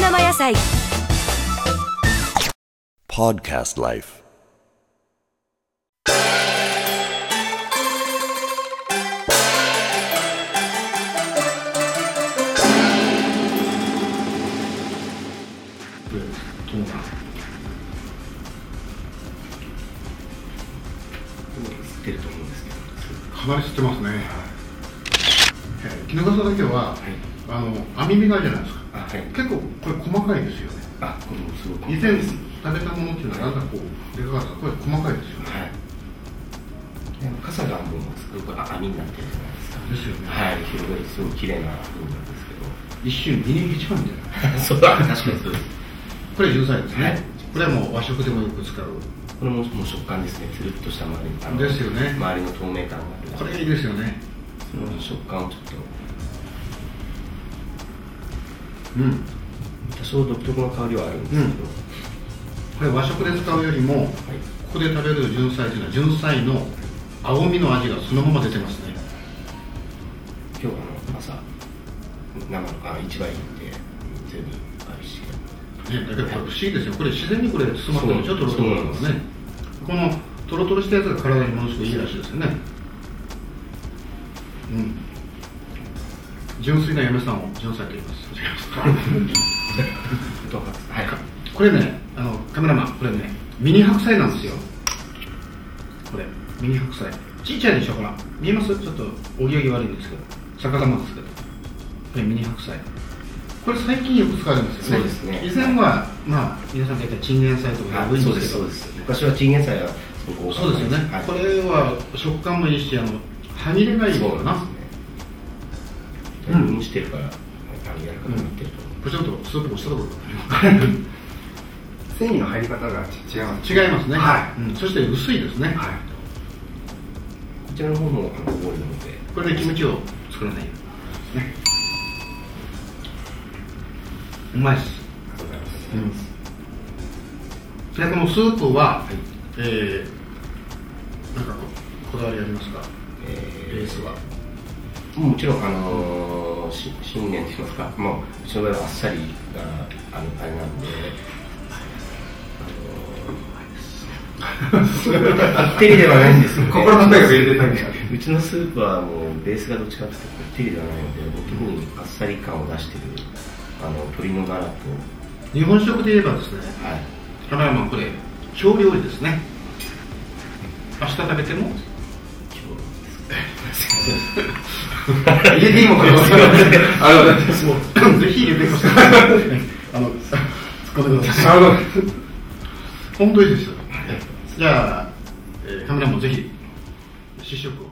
生野菜。Podcast Life. トーナ吸ってると思うんですけど。かなり吸ってますね、えー、衣笠だけは、あの網身があるじゃないですか。あはい。結構これ細かいですよね。あこれもすごく。以前食べたものっていうのはなんかこうでかかったこれ細かいですよね。はい。傘がもうすごく網になってるじゃないですか。ですよね。はい。広がりすごい綺麗な部分なんですけど。一瞬ミニ一番みたいな そうだ確かにそうです。これ13歳ですね、はい。これはもう和食でもよく使う。これももう食感ですね。つるっとした周りのですよね。周りの透明感がある。これいいですよね。その食感をちょっとうん。多少独特の香りはあるんですけど、これ和食で使うよりもはい。ここで食べる純菜というのは純菜の青みの味がそのまま出てますね。今日あの朝生のあ市場行って全部あるし。ね、だけどこれ不思議ですよ。これ自然にこれ包まってるでしょトロトロなんですね。このトロトロしたやつが体にものすごくいいらしいですよね。うん純粋な嫁さんを純菜と言います。はい。これねあのカメラマン。これねミニ白菜なんですよ。これミニ白菜。ちっちゃいでしょほら。見えます？ちょっとおぎやぎ悪いんですけど。逆さまですけど。これミニ白菜。これ最近よく使われるんですよね。そうですね。以前はまあ皆さんが言ったチンゲン菜とかあ多いんそうでけど。そうです昔はチンゲン菜はすごく多かったそうですよね、はい、これは食感もいいしあの歯切れがいいのかなそうなん。ですねうん蒸してるからあのやるからなってると思う。これちょっとスープをしたところ繊維の入り方が違います違いますね、はい、うん、そして薄いですね、はい。こちらの方もあの多いのでこれでキムチを作らないよね。うまいです。ありがとうございます。でこのスープは、えー、なんかここだわりありますか？えベースは。もちろんあのーし信念といいますかもううちの場合はあっさりがあるあれなんで。あのーこってりではないんですよ、ね、心の声が出てたんうちのスープはもうベースがどっちかというとこってりではないので特にあっさり感を出してるあの鶏のガラと日本食で言えばですねはい。カメラマンこれ京料理ですね。明日食べても入れていいもかなありがとうござい。ますもうぜひ入れてください。あの突っ込んでください。本当にいいですよ。じゃあ、えーカメラマンぜひ試食を